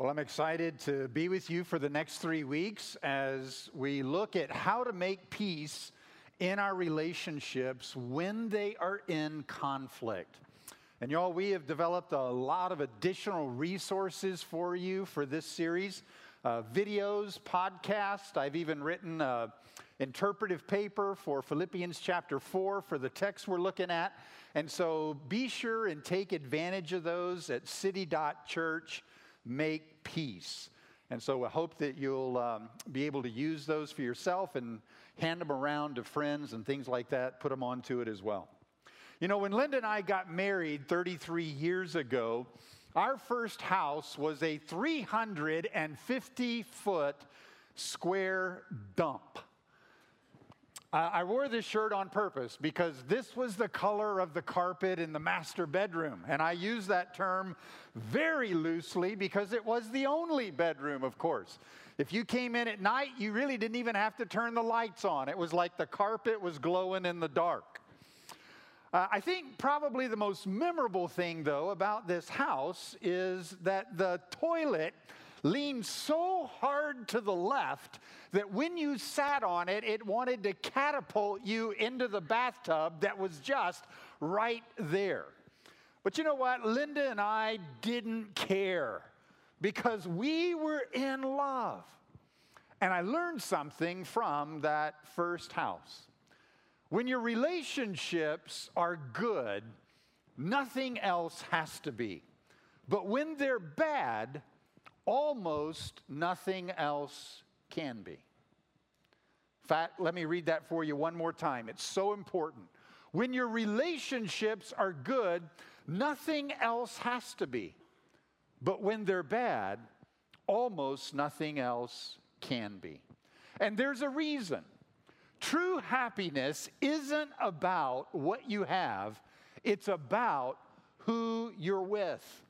Well, I'm excited to be with you for the next three weeks as we look at how to make peace in our relationships when they are in conflict. And y'all, we have developed a lot of additional resources for you for this series uh, videos, podcasts. I've even written an interpretive paper for Philippians chapter 4 for the text we're looking at. And so be sure and take advantage of those at city.church make peace. And so I hope that you'll um, be able to use those for yourself and hand them around to friends and things like that, put them onto it as well. You know, when Linda and I got married 33 years ago, our first house was a 350 foot square dump. I wore this shirt on purpose because this was the color of the carpet in the master bedroom. And I use that term very loosely because it was the only bedroom, of course. If you came in at night, you really didn't even have to turn the lights on. It was like the carpet was glowing in the dark. Uh, I think probably the most memorable thing, though, about this house is that the toilet leaned so hard to the left that when you sat on it, it wanted to catapult you into the bathtub that was just right there. But you know what? Linda and I didn't care because we were in love. And I learned something from that first house. When your relationships are good, nothing else has to be. But when they're bad, almost nothing else can be. In fact, let me read that for you one more time. It's so important. When your relationships are good, nothing else has to be. But when they're bad, almost nothing else can be. And there's a reason. True happiness isn't about what you have, it's about who you're with.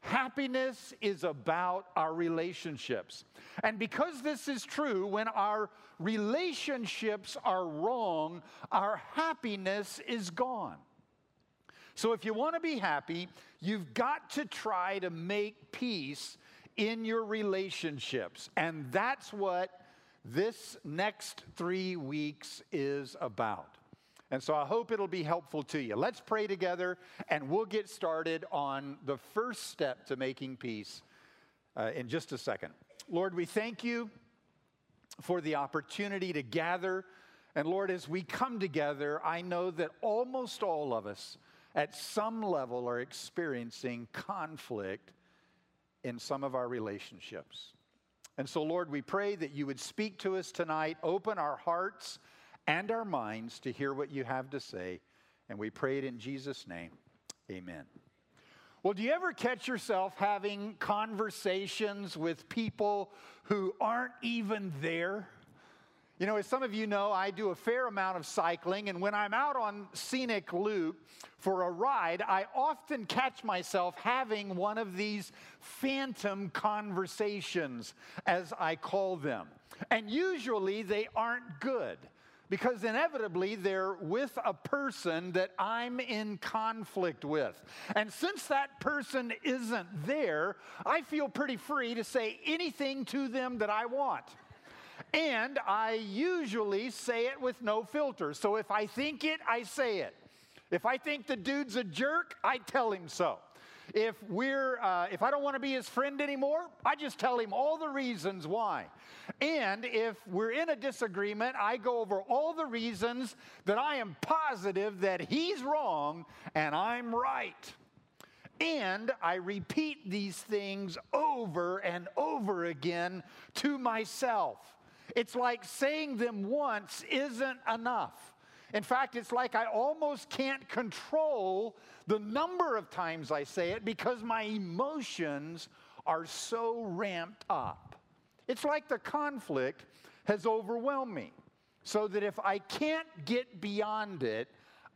Happiness is about our relationships. And because this is true, when our relationships are wrong, our happiness is gone. So, if you want to be happy, you've got to try to make peace in your relationships. And that's what this next three weeks is about. And so I hope it'll be helpful to you. Let's pray together and we'll get started on the first step to making peace uh, in just a second. Lord, we thank you for the opportunity to gather. And Lord, as we come together, I know that almost all of us at some level are experiencing conflict in some of our relationships. And so, Lord, we pray that you would speak to us tonight, open our hearts and our minds to hear what you have to say. And we pray it in Jesus' name. Amen. Well, do you ever catch yourself having conversations with people who aren't even there? You know, as some of you know, I do a fair amount of cycling, and when I'm out on scenic loop for a ride, I often catch myself having one of these phantom conversations, as I call them. And usually they aren't good because inevitably they're with a person that I'm in conflict with. And since that person isn't there, I feel pretty free to say anything to them that I want. And I usually say it with no filter. So if I think it, I say it. If I think the dude's a jerk, I tell him so. If we're, uh, if I don't want to be his friend anymore, I just tell him all the reasons why. And if we're in a disagreement, I go over all the reasons that I am positive that he's wrong and I'm right. And I repeat these things over and over again to myself. It's like saying them once isn't enough. In fact, it's like I almost can't control the number of times I say it because my emotions are so ramped up. It's like the conflict has overwhelmed me, so that if I can't get beyond it,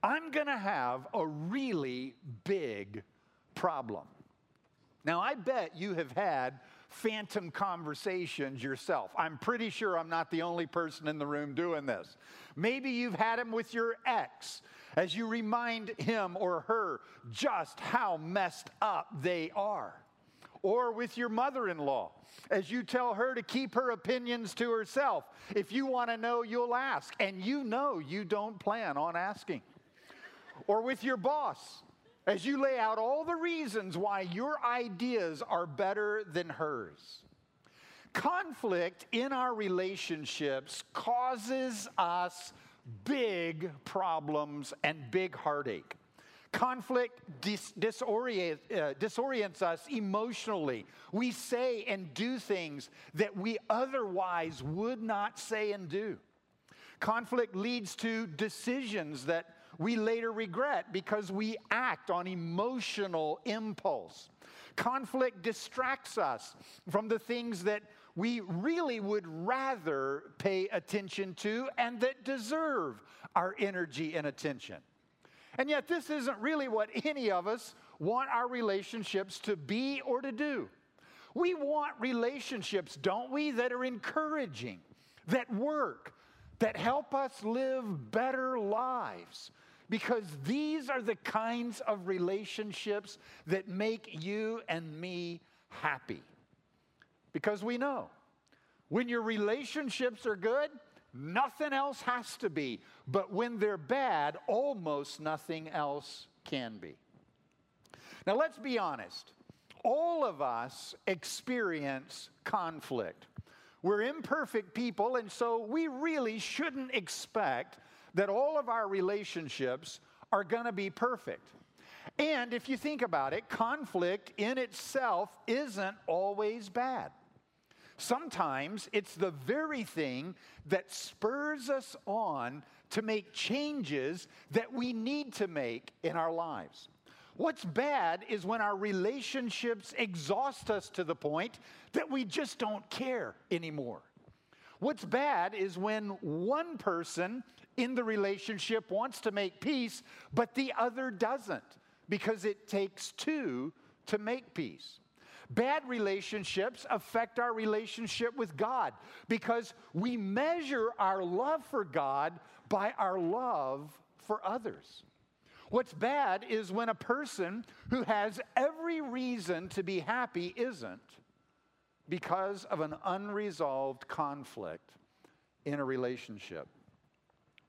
I'm to have a really big problem. Now, I bet you have had phantom conversations yourself. I'm pretty sure I'm not the only person in the room doing this. Maybe you've had them with your ex as you remind him or her just how messed up they are. or with your mother in law as you tell her to keep her opinions to herself. If you want to know, you'll ask, and you know you don't plan on asking. Or with your boss as you lay out all the reasons why your ideas are better than hers. Conflict in our relationships causes us big problems and big heartache. Conflict dis- disorient, uh, disorients us emotionally. We say and do things that we otherwise would not say and do. Conflict leads to decisions that we later regret because we act on emotional impulse. Conflict distracts us from the things that we really would rather pay attention to and that deserve our energy and attention. And yet, this isn't really what any of us want our relationships to be or to do. We want relationships, don't we, that are encouraging, that work, that help us live better lives. Because these are the kinds of relationships that make you and me happy. Because we know when your relationships are good, Nothing else has to be. But when they're bad, almost nothing else can be. Now, let's be honest. All of us experience conflict. We're imperfect people, and so we really shouldn't expect that all of our relationships are going to be perfect. And if you think about it, conflict in itself isn't always bad. Sometimes it's the very thing that spurs us on to make changes that we need to make in our lives. What's bad is when our relationships exhaust us to the point that we just don't care anymore. What's bad is when one person in the relationship wants to make peace, but the other doesn't, because it takes two to make peace. Bad relationships affect our relationship with God because we measure our love for God by our love for others. What's bad is when a person who has every reason to be happy isn't because of an unresolved conflict in a relationship.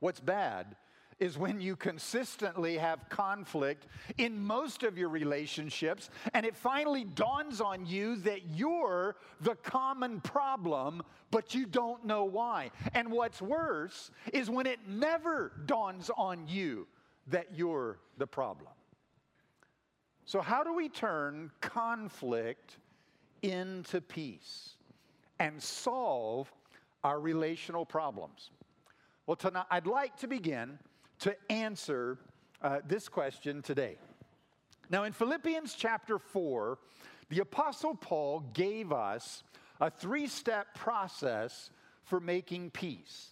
What's bad is when you consistently have conflict in most of your relationships, and it finally dawns on you that you're the common problem, but you don't know why. And what's worse is when it never dawns on you that you're the problem. So, how do we turn conflict into peace and solve our relational problems? Well, tonight I'd like to begin to answer uh, this question today. Now, in Philippians chapter 4, the Apostle Paul gave us a three step process for making peace.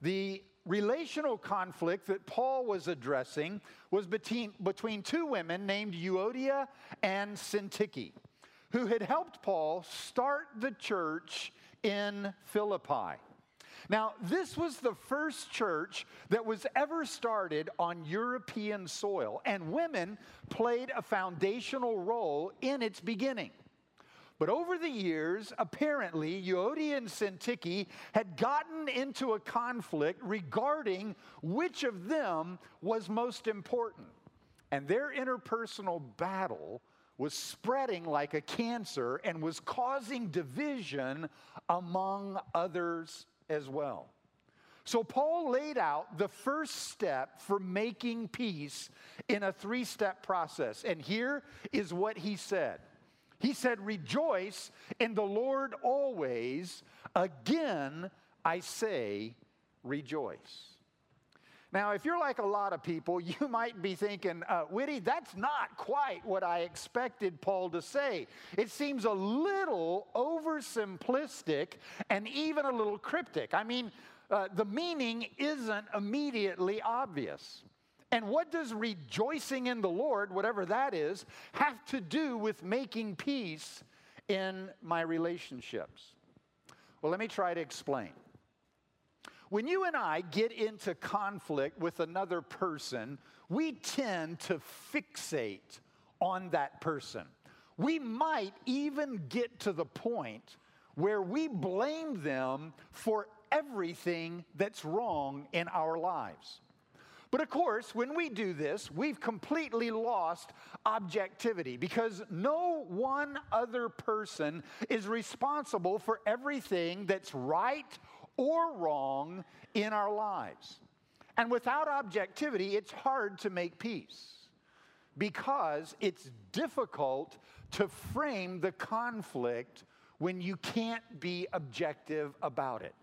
The relational conflict that Paul was addressing was between, between two women named Euodia and Syntyche, who had helped Paul start the church in Philippi. Now, this was the first church that was ever started on European soil, and women played a foundational role in its beginning. But over the years, apparently, Euodia and Syntyche had gotten into a conflict regarding which of them was most important. And their interpersonal battle was spreading like a cancer and was causing division among others as well. So, Paul laid out the first step for making peace in a three step process. And here is what he said He said, Rejoice in the Lord always. Again, I say, rejoice. Now, if you're like a lot of people, you might be thinking, uh, Whitty, that's not quite what I expected Paul to say. It seems a little oversimplistic and even a little cryptic. I mean, uh, the meaning isn't immediately obvious. And what does rejoicing in the Lord, whatever that is, have to do with making peace in my relationships? Well, let me try to explain. When you and I get into conflict with another person, we tend to fixate on that person. we might even get to the point where we blame them for everything that's wrong in our lives. But of course, when we do this, we've completely lost objectivity because no one other person is responsible for everything that's right or wrong in our lives. And without objectivity, it's hard to make peace because it's difficult to frame the conflict when you can't be objective about it.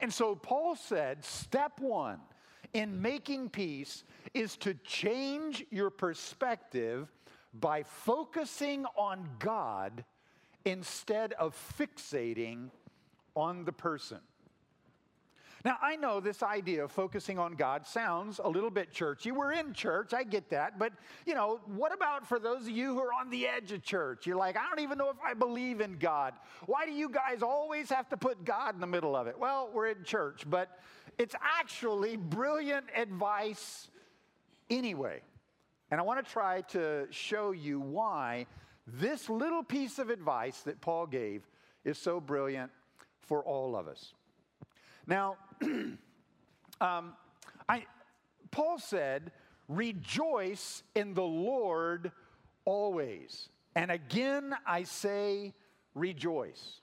And so Paul said, step one in making peace is to change your perspective by focusing on God instead of fixating on the person. Now, I know this idea of focusing on God sounds a little bit churchy. We're in church, I get that. But, you know, what about for those of you who are on the edge of church? You're like, I don't even know if I believe in God. Why do you guys always have to put God in the middle of it? Well, we're in church, but it's actually brilliant advice anyway. And I want to try to show you why this little piece of advice that Paul gave is so brilliant for all of us. Now, um, I, Paul said, Rejoice in the Lord always. And again, I say, rejoice.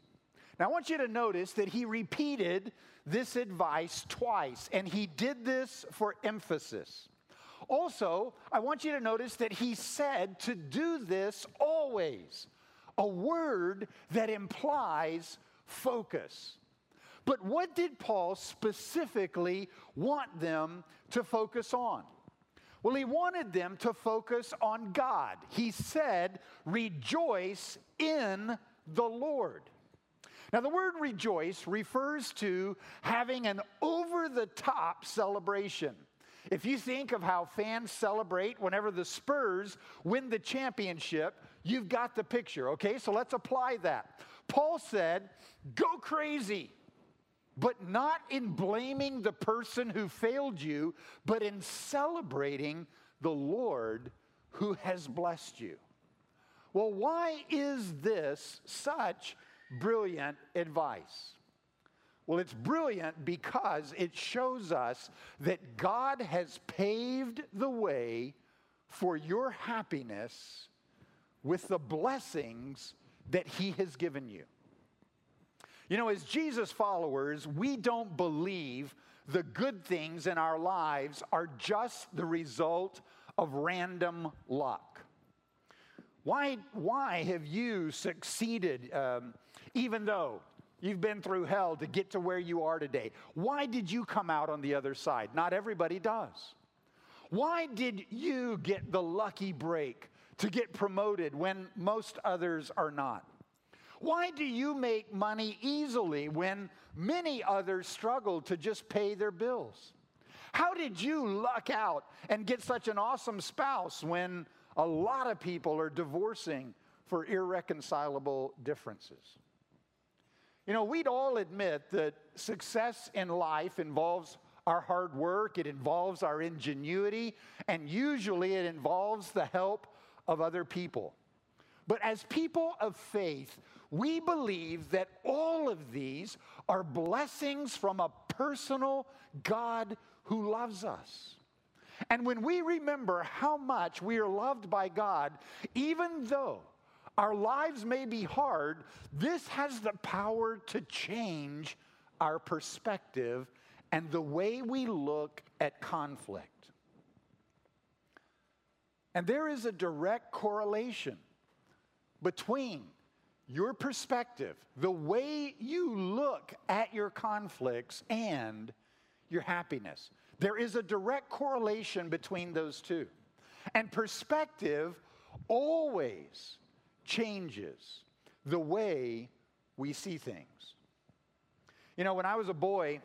Now, I want you to notice that he repeated this advice twice, and he did this for emphasis. Also, I want you to notice that he said to do this always, a word that implies focus. But what did Paul specifically want them to focus on? Well, he wanted them to focus on God. He said, Rejoice in the Lord. Now, the word rejoice refers to having an over the top celebration. If you think of how fans celebrate whenever the Spurs win the championship, you've got the picture, okay? So let's apply that. Paul said, Go crazy but not in blaming the person who failed you, but in celebrating the Lord who has blessed you. Well, why is this such brilliant advice? Well, it's brilliant because it shows us that God has paved the way for your happiness with the blessings that He has given you. You know, as Jesus followers, we don't believe the good things in our lives are just the result of random luck. Why, why have you succeeded um, even though you've been through hell to get to where you are today? Why did you come out on the other side? Not everybody does. Why did you get the lucky break to get promoted when most others are not? Why do you make money easily when many others struggle to just pay their bills? How did you luck out and get such an awesome spouse when a lot of people are divorcing for irreconcilable differences? You know, we'd all admit that success in life involves our hard work, it involves our ingenuity, and usually it involves the help of other people. But as people of faith, we believe that all of these are blessings from a personal God who loves us. And when we remember how much we are loved by God, even though our lives may be hard, this has the power to change our perspective and the way we look at conflict. And there is a direct correlation between your perspective, the way you look at your conflicts, and your happiness. There is a direct correlation between those two. And perspective always changes the way we see things. You know, when I was a boy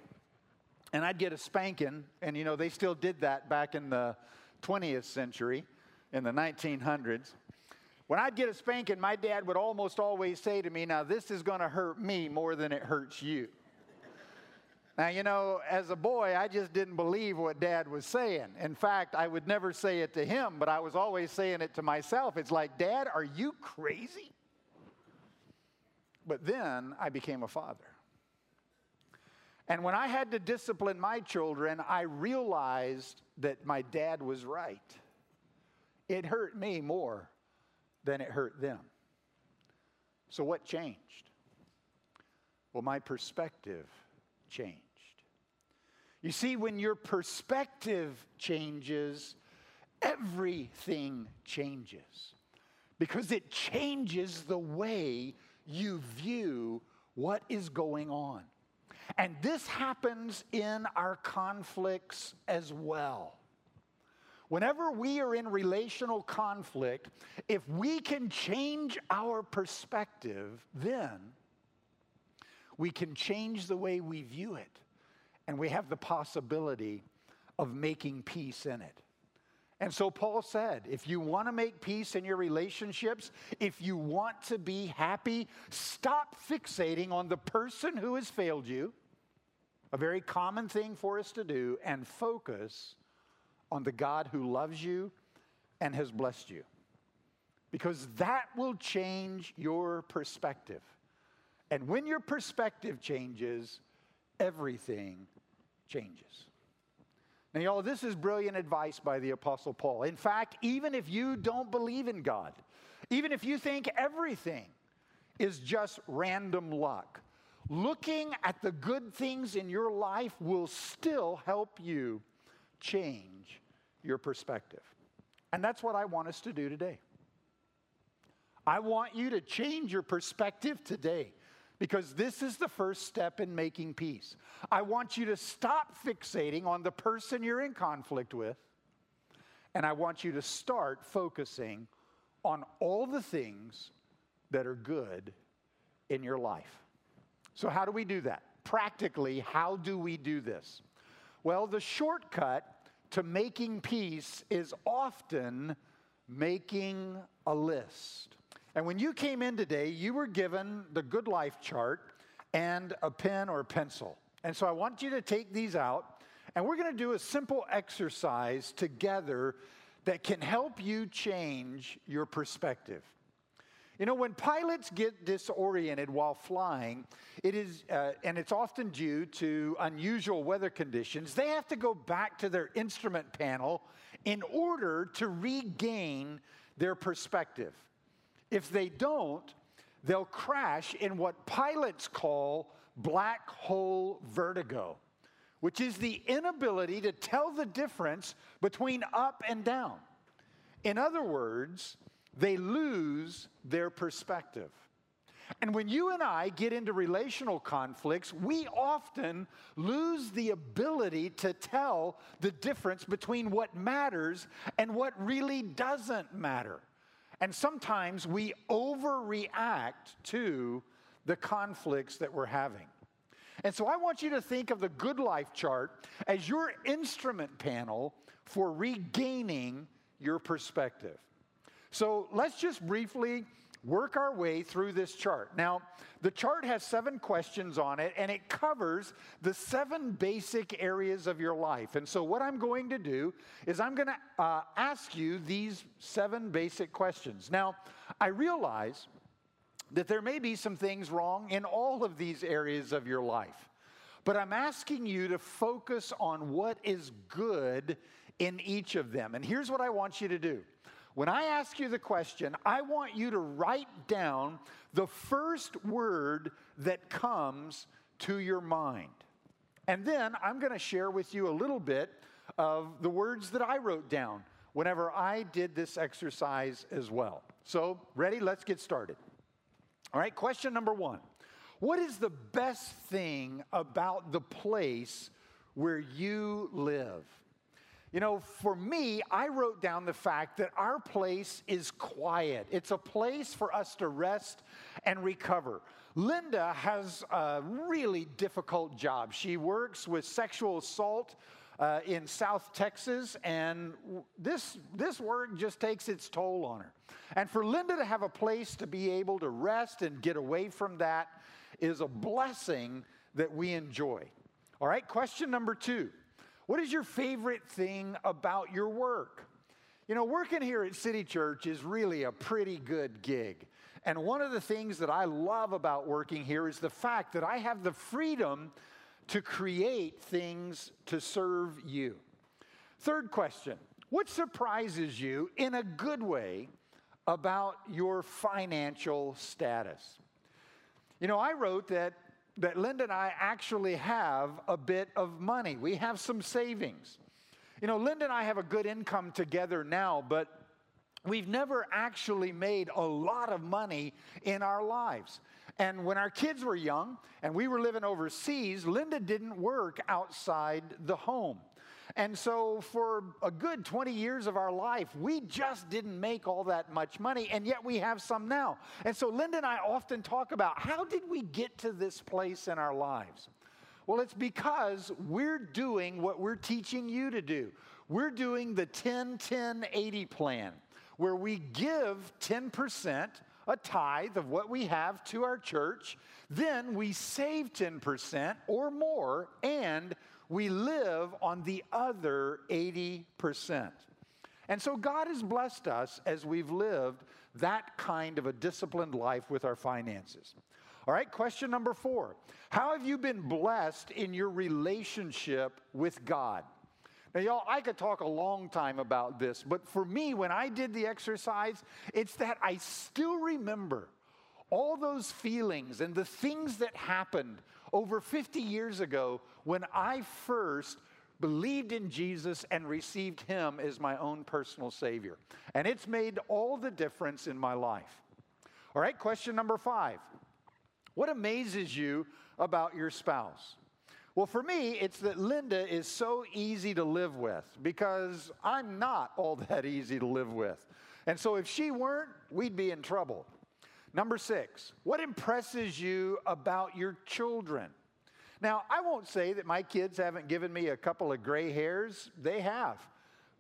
and I'd get a spanking, and you know, they still did that back in the 20th century, in the 1900s. When I'd get a spanking, my dad would almost always say to me, Now, this is going to hurt me more than it hurts you. Now, you know, as a boy, I just didn't believe what dad was saying. In fact, I would never say it to him, but I was always saying it to myself. It's like, Dad, are you crazy? But then I became a father. And when I had to discipline my children, I realized that my dad was right. It hurt me more than it hurt them. So, what changed? Well, my perspective changed. You see, when your perspective changes, everything changes because it changes the way you view what is going on. And this happens in our conflicts as well. Whenever we are in relational conflict, if we can change our perspective, then we can change the way we view it and we have the possibility of making peace in it. And so Paul said, if you want to make peace in your relationships, if you want to be happy, stop fixating on the person who has failed you, a very common thing for us to do, and focus on the God who loves you and has blessed you. Because that will change your perspective. And when your perspective changes, everything changes. Now, y'all, this is brilliant advice by the Apostle Paul. In fact, even if you don't believe in God, even if you think everything is just random luck, looking at the good things in your life will still help you change your perspective. And that's what I want us to do today. I want you to change your perspective today because this is the first step in making peace. I want you to stop fixating on the person you're in conflict with, and I want you to start focusing on all the things that are good in your life. So, how do we do that? Practically, how do we do this? Well, the shortcut to making peace is often making a list. And when you came in today, you were given the Good Life chart and a pen or pencil. And so I want you to take these out, and we're going to do a simple exercise together that can help you change your perspective. You know, when pilots get disoriented while flying, it is, uh, and it's often due to unusual weather conditions, they have to go back to their instrument panel in order to regain their perspective. If they don't, they'll crash in what pilots call black hole vertigo, which is the inability to tell the difference between up and down. In other words, they lose their perspective. And when you and I get into relational conflicts, we often lose the ability to tell the difference between what matters and what really doesn't matter. And sometimes we overreact to the conflicts that we're having. And so I want you to think of the Good Life chart as your instrument panel for regaining your perspective. So let's just briefly work our way through this chart. Now, the chart has seven questions on it, and it covers the seven basic areas of your life. And so, what I'm going to do is I'm going to uh, ask you these seven basic questions. Now, I realize that there may be some things wrong in all of these areas of your life, but I'm asking you to focus on what is good in each of them. And here's what I want you to do. When I ask you the question, I want you to write down the first word that comes to your mind. And then I'm going to share with you a little bit of the words that I wrote down whenever I did this exercise as well. So, ready? Let's get started. All right, question number one What is the best thing about the place where you live? You know, for me, I wrote down the fact that our place is quiet. It's a place for us to rest and recover. Linda has a really difficult job. She works with sexual assault uh, in South Texas, and this, this work just takes its toll on her. And for Linda to have a place to be able to rest and get away from that is a blessing that we enjoy. All right, question number two What is your favorite thing about your work? You know, working here at City Church is really a pretty good gig. And one of the things that I love about working here is the fact that I have the freedom to create things to serve you. Third question What surprises you in a good way about your financial status? You know, I wrote that, that Linda and I actually have a bit of money, we have some savings. You know, Linda and I have a good income together now, but we've never actually made a lot of money in our lives. And when our kids were young and we were living overseas, Linda didn't work outside the home. And so, for a good 20 years of our life, we just didn't make all that much money, and yet we have some now. And so, Linda and I often talk about how did we get to this place in our lives? Well, it's because we're doing what we're teaching you to do. We're doing the 10 10 80 plan, where we give 10%, a tithe of what we have to our church, then we save 10% or more, and we live on the other 80%. And so God has blessed us as we've lived that kind of a disciplined life with our finances. All right, question number four How have you been blessed in your relationship with God? Now, y'all, I could talk a long time about this, but for me, when I did the exercise, it's that I still remember all those feelings and the things that happened over 50 years ago when I first believed in Jesus and received Him as my own personal Savior. And it's made all the difference in my life. All right, question number five what amazes you about your spouse? Well, for me, it's that Linda is so easy to live with because I'm not all that easy to live with. And so if she weren't, we'd be in trouble. Number six, what impresses you about your children? Now, I won't say that my kids haven't given me a couple of gray hairs, they have.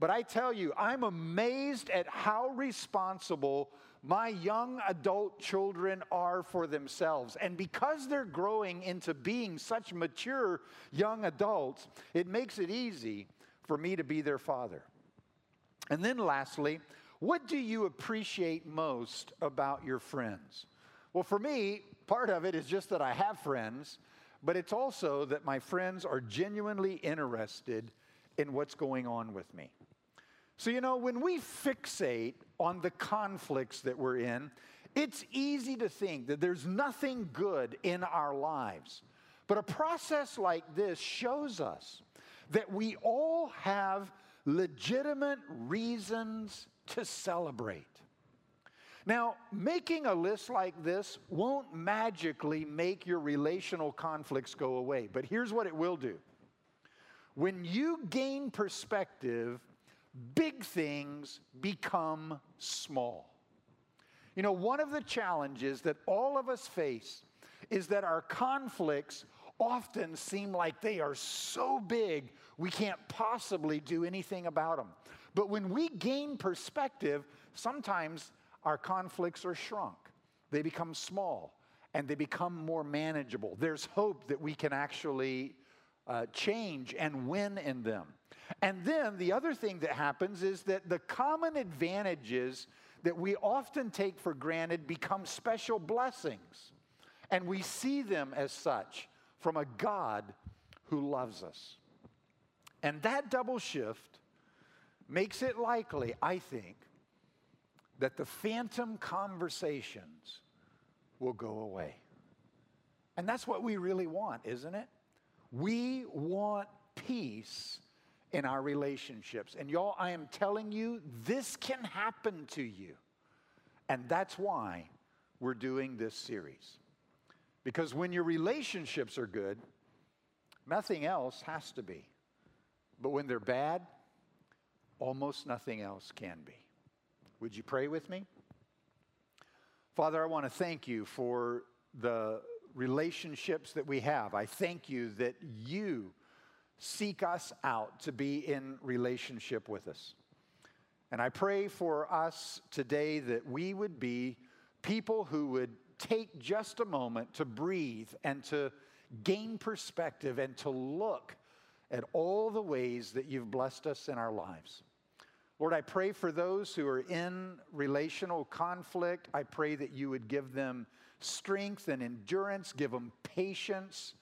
But I tell you, I'm amazed at how responsible my young adult children are for themselves. And because they're growing into being such mature young adults, it makes it easy for me to be their father. And then lastly, what do you appreciate most about your friends? Well, for me, part of it is just that I have friends, but it's also that my friends are genuinely interested in what's going on with me. So, you know, when we fixate on the conflicts that we're in, it's easy to think that there's nothing good in our lives. But a process like this shows us that we all have legitimate reasons to celebrate. Now, making a list like this won't magically make your relational conflicts go away, but here's what it will do. When you gain perspective big things become small. You know, one of the challenges that all of us face is that our conflicts often seem like they are so big we can't possibly do anything about them. But when we gain perspective, sometimes our conflicts are shrunk, they become small, and they become more manageable. There's hope that we can actually uh, change and win in them. And then the other thing that happens is that the common advantages that we often take for granted become special blessings. And we see them as such from a God who loves us. And that double shift makes it likely, I think, that the phantom conversations will go away. And that's what we really want, isn't it? We want peace in our relationships. And y'all, I am telling you, this can happen to you. And that's why we're doing this series. Because when your relationships are good, nothing else has to be. But when they're bad, almost nothing else can be. Would you pray with me? Father, I want to thank you for the relationships that we have. I thank you that you seek us out to be in relationship with us. And I pray for us today that we would be people who would take just a moment to breathe and to gain perspective and to look at all the ways that you've blessed us in our lives. Lord, I pray for those who are in relational conflict. I pray that you would give them strength and endurance, give them patience,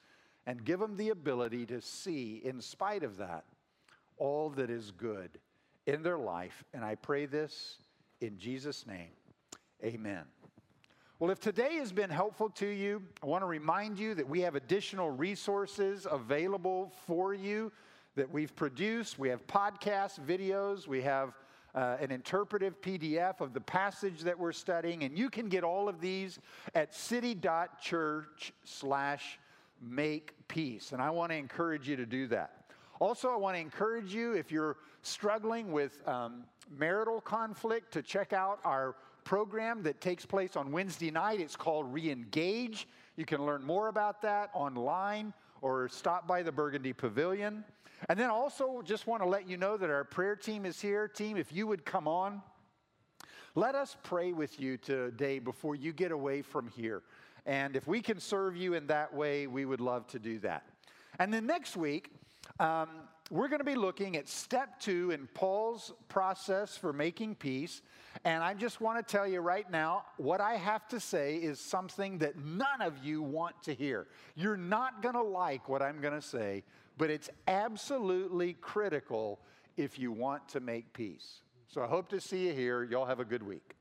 and give them the ability to see, in spite of that, all that is good in their life. And I pray this in Jesus' name. Amen. Well, if today has been helpful to you, I want to remind you that we have additional resources available for you that we've produced. We have podcasts, videos, we have uh, an interpretive PDF of the passage that we're studying, and you can get all of these at city.church slash make peace. And I want to encourage you to do that. Also, I want to encourage you if you're struggling with um, marital conflict to check out our program that takes place on Wednesday night. It's called Reengage. You can learn more about that online or stop by the Burgundy Pavilion. And then also, just want to let you know that our prayer team is here. Team, if you would come on, let us pray with you today before you get away from here. And if we can serve you in that way, we would love to do that. And then next week, um, we're going to be looking at step two in Paul's process for making peace. And I just want to tell you right now what I have to say is something that none of you want to hear. You're not going to like what I'm going to say, but it's absolutely critical if you want to make peace. So I hope to see you here. Y'all have a good week.